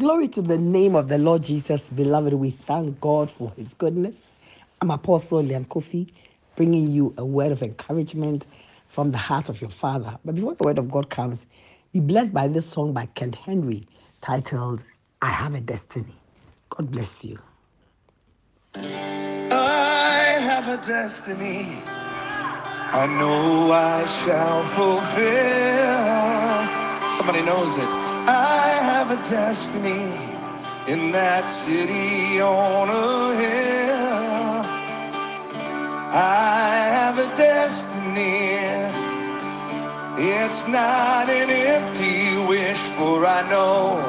Glory to the name of the Lord Jesus, beloved. We thank God for his goodness. I'm Apostle Lyanne Koffi, bringing you a word of encouragement from the heart of your Father. But before the word of God comes, be blessed by this song by Kent Henry titled, I Have a Destiny. God bless you. I have a destiny I know I shall fulfill. Somebody knows it. I have a destiny in that city on a hill. I have a destiny. It's not an empty wish, for I know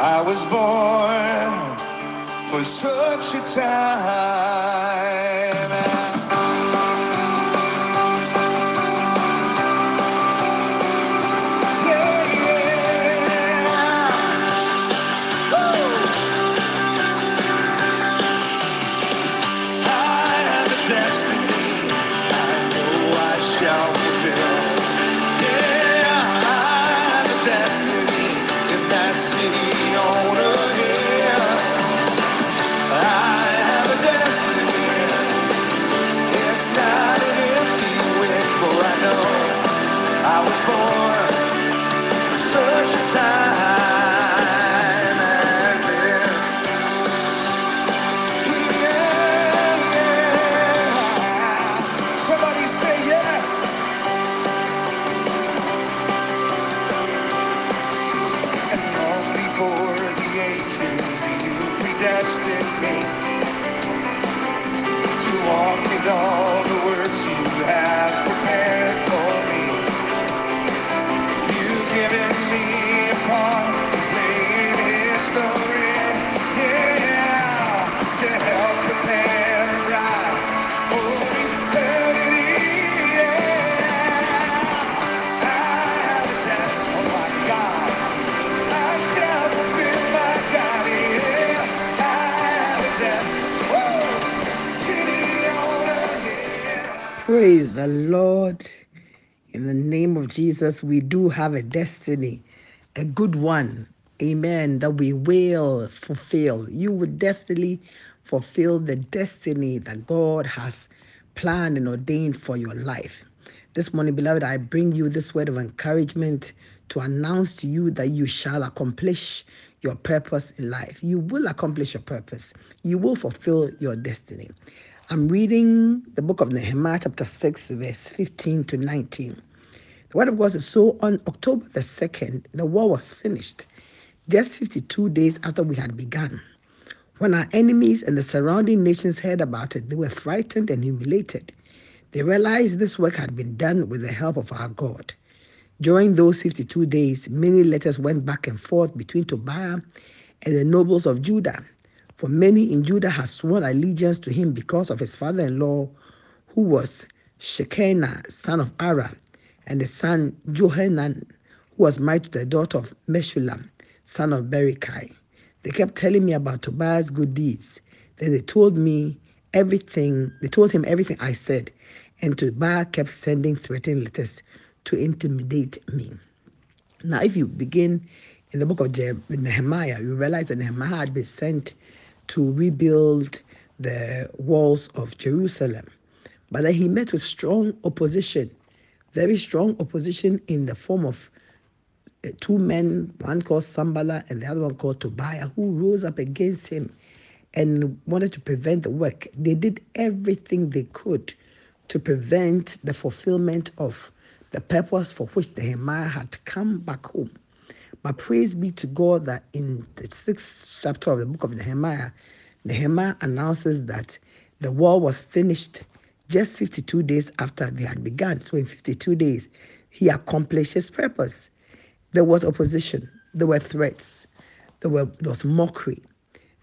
I was born for such a time. Predestined me to walk in all the words you have prepared for me. You've given me a part to play in history, Praise the Lord. In the name of Jesus, we do have a destiny, a good one. Amen. That we will fulfill. You will definitely fulfill the destiny that God has planned and ordained for your life. This morning, beloved, I bring you this word of encouragement to announce to you that you shall accomplish your purpose in life. You will accomplish your purpose. You will fulfill your destiny. I'm reading the book of Nehemiah, chapter 6, verse 15 to 19. The word of God says, So on October the 2nd, the war was finished, just 52 days after we had begun. When our enemies and the surrounding nations heard about it, they were frightened and humiliated. They realized this work had been done with the help of our God. During those 52 days, many letters went back and forth between Tobiah and the nobles of Judah. For many in Judah had sworn allegiance to him because of his father in law, who was Shekinah, son of Arah, and his son Johanan, who was married to the daughter of Meshullam, son of Berechiah. They kept telling me about Tobiah's good deeds. Then they told me everything, they told him everything I said, and Tobiah kept sending threatening letters to intimidate me. Now, if you begin in the book of Nehemiah, you realize that Nehemiah had been sent to rebuild the walls of Jerusalem. But then he met with strong opposition, very strong opposition in the form of uh, two men, one called Sambala and the other one called Tobiah, who rose up against him and wanted to prevent the work. They did everything they could to prevent the fulfillment of the purpose for which Nehemiah had come back home. But praise be to God that in the sixth chapter of the book of Nehemiah, Nehemiah announces that the war was finished just 52 days after they had begun. So in 52 days, he accomplished his purpose. There was opposition, there were threats, there, were, there was mockery,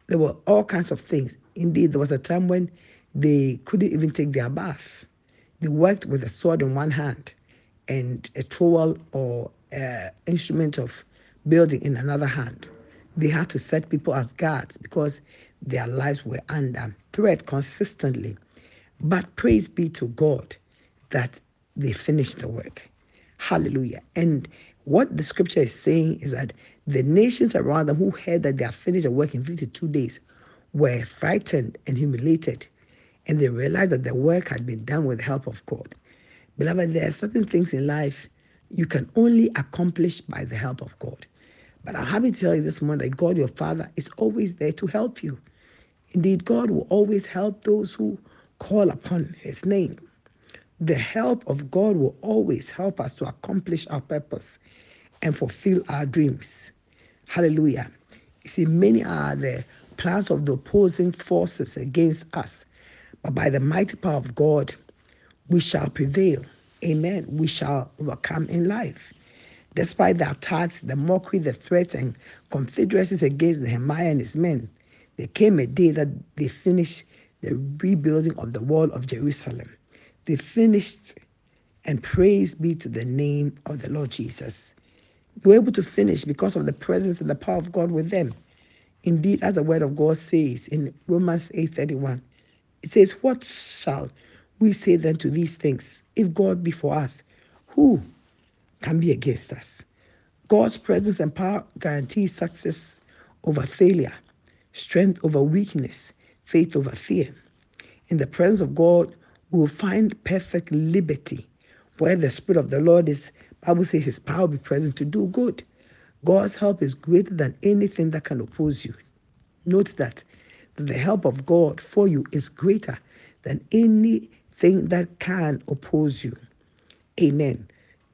there were all kinds of things. Indeed, there was a time when they couldn't even take their bath. They worked with a sword in one hand and a trowel or uh, instrument of building in another hand. They had to set people as guards because their lives were under threat consistently. But praise be to God that they finished the work. Hallelujah. And what the scripture is saying is that The nations around them who heard that they had finished the work in 52 days were frightened and humiliated, and they realized that the work had been done with the help of God. Beloved, there are certain things in life you can only accomplish by the help of God. But I'm happy to tell you this morning that God, your Father, is always there to help you. Indeed, God will always help those who call upon His name. The help of God will always help us to accomplish our purpose and fulfill our dreams. Hallelujah. You see, many are the plans of the opposing forces against us, but by the mighty power of God, we shall prevail. Amen. We shall overcome in life. Despite the attacks, the mockery, the threats, and confederacies against Nehemiah and his men, there came a day that they finished the rebuilding of the wall of Jerusalem. They finished, and praise be to the name of the Lord Jesus. They were able to finish because of the presence and the power of God with them. Indeed, as the word of God says in Romans 8:31, it says, What shall we say then to these things? If God be for us, who can be against us? God's presence and power guarantees success over failure, strength over weakness, faith over fear. In the presence of God, we will find perfect liberty. Where the Spirit of the Lord is, Bible says his power will be present to do good. God's help is greater than anything that can oppose you. Note that, that the help of God for you is greater than anything that can oppose you. Amen.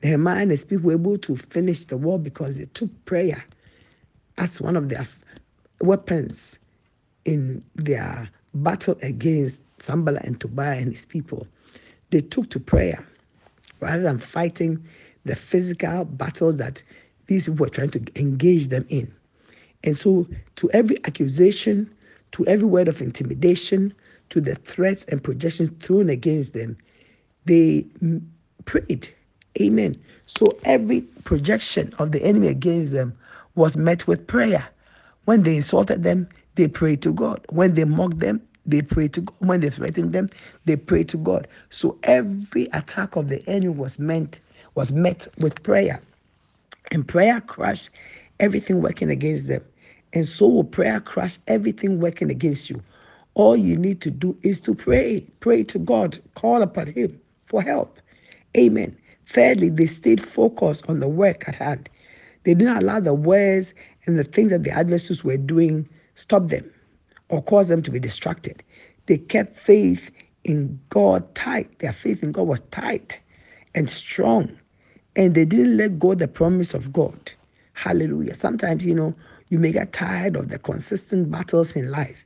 Nehemiah and his people were able to finish the war because they took prayer as one of their weapons in their battle against Sambala and Tobiah and his people. They took to prayer rather than fighting the physical battles that these people were trying to engage them in. And so, to every accusation, to every word of intimidation, to the threats and projections thrown against them, they prayed. Amen. So, every projection of the enemy against them was met with prayer. When they insulted them, they prayed to God. When they mocked them, they prayed to God. When they threatened them, they prayed to God. So every attack of the enemy was meant was met with prayer. And prayer crushed everything working against them. And so will prayer crush everything working against you. All you need to do is to pray. Pray to God. Call upon Him for help. Amen. Thirdly, they stayed focused on the work at hand. They didn't allow the words and the things that the adversaries were doing stop them or cause them to be distracted. They kept faith in God tight. Their faith in God was tight and strong. And they didn't let go the promise of God. Hallelujah. Sometimes, you know, you may get tired of the consistent battles in life.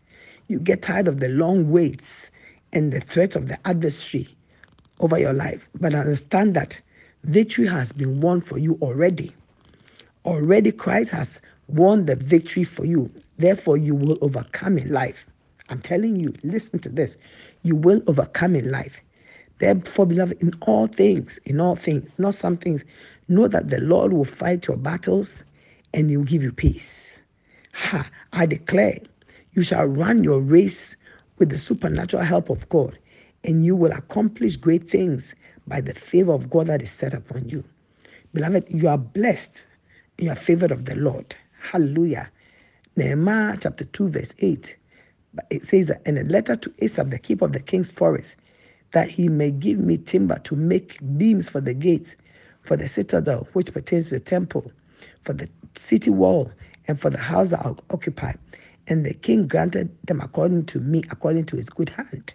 You get tired of the long waits and the threat of the adversary over your life. But understand that victory has been won for you already. Already Christ has won the victory for you. Therefore, you will overcome in life. I'm telling you, listen to this. You will overcome in life. Therefore, beloved, in all things, in all things, not some things, know that the Lord will fight your battles and he will give you peace. Ha, I declare, you shall run your race with the supernatural help of God, and you will accomplish great things by the favor of God that is set upon you. Beloved, you are blessed you are favored of the Lord. Hallelujah. Nehemiah chapter 2, verse 8. but It says that in a letter to Asaph, the keeper of the king's forest, that he may give me timber to make beams for the gates, for the citadel which pertains to the temple, for the city wall, and for the house that I occupy. And the king granted them according to me, according to his good hand,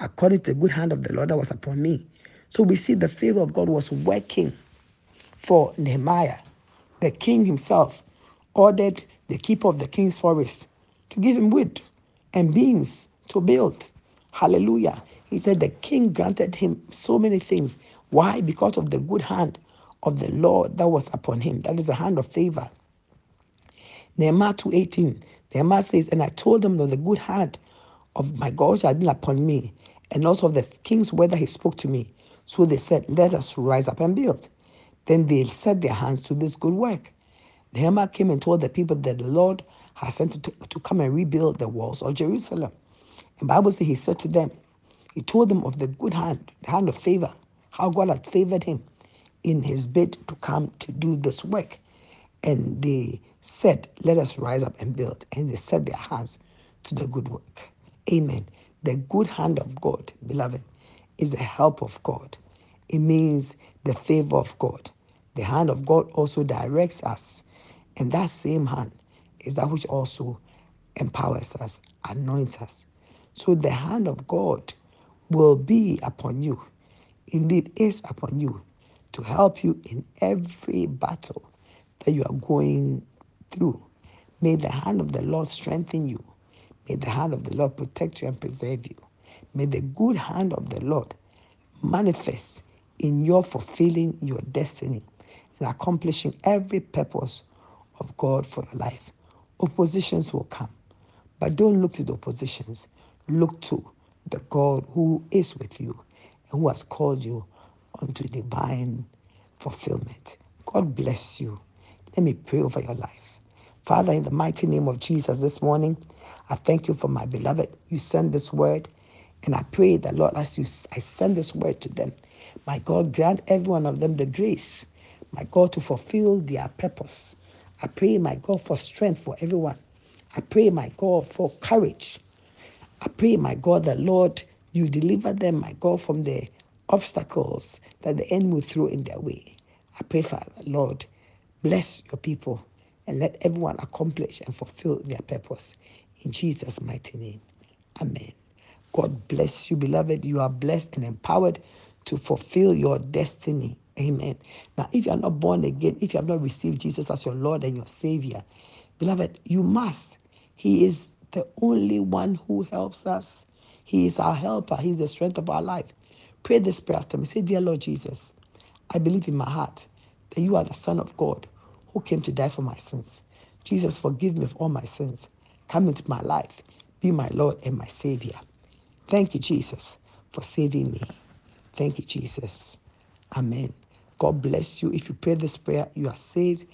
according to the good hand of the Lord that was upon me. So we see the favor of God was working for Nehemiah the king himself ordered the keeper of the king's forest to give him wood and beams to build. Hallelujah. He said the king granted him so many things. Why? Because of the good hand of the Lord that was upon him. That is the hand of favor. Nehemiah 2.18, Nehemiah says, And I told them of the good hand of my God had been upon me, and also of the king's word that he spoke to me. So they said, Let us rise up and build. Then they set their hands to this good work. Nehemiah came and told the people that the Lord has sent to, to come and rebuild the walls of Jerusalem. And Bible says he said to them, he told them of the good hand, the hand of favor, how God had favored him in his bid to come to do this work. And they said, Let us rise up and build. And they set their hands to the good work. Amen. The good hand of God, beloved, is the help of God. It means the favor of God. The hand of God also directs us. And that same hand is that which also empowers us, anoints us. So the hand of God will be upon you, indeed is upon you, to help you in every battle that you are going through. May the hand of the Lord strengthen you. May the hand of the Lord protect you and preserve you. May the good hand of the Lord manifest in your fulfilling your destiny and accomplishing every purpose of God for your life. Oppositions will come, but don't look to the oppositions. Look to the God who is with you and who has called you unto divine fulfillment. God bless you. Let me pray over your life. Father, in the mighty name of Jesus this morning, I thank you for my beloved. You send this word, and I pray that, Lord, as you I send this word to them, my God, grant every one of them the grace, my God, to fulfill their purpose. I pray, my God, for strength for everyone. I pray, my God, for courage. I pray, my God, that Lord, you deliver them, my God, from the obstacles that the enemy will throw in their way. I pray, Father, Lord, bless your people and let everyone accomplish and fulfill their purpose. In Jesus' mighty name. Amen. God bless you, beloved. You are blessed and empowered to fulfill your destiny. Amen. Now, if you are not born again, if you have not received Jesus as your Lord and your Savior, beloved, you must. He is the only one who helps us. He is our helper. He is the strength of our life. Pray this prayer after me. Say, Dear Lord Jesus, I believe in my heart that you are the Son of God who came to die for my sins. Jesus, forgive me of all my sins. Come into my life. Be my Lord and my Savior. Thank you, Jesus, for saving me. Thank you, Jesus. Amen. God bless you. If you pray this prayer, you are saved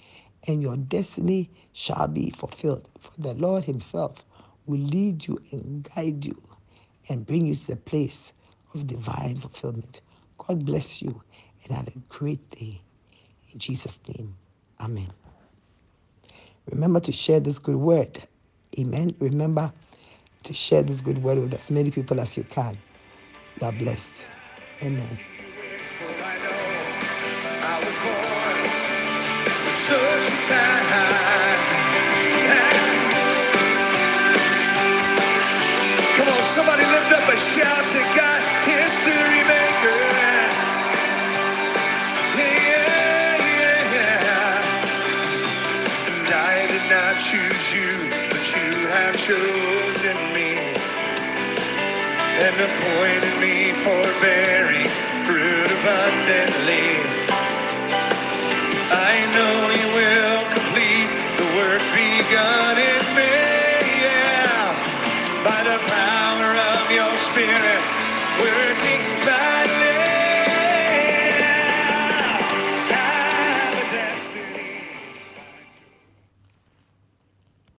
and your destiny shall be fulfilled. For the Lord Himself will lead you and guide you and bring you to the place of divine fulfillment. God bless you and have a great day. In Jesus' name, Amen. Remember to share this good word. Amen. Remember to share this good word with as many people as you can. You are blessed. Amen. Come on, somebody lift up a shout to God, history maker. Yeah, yeah, yeah. And I did not choose you, but you have chosen and for bearing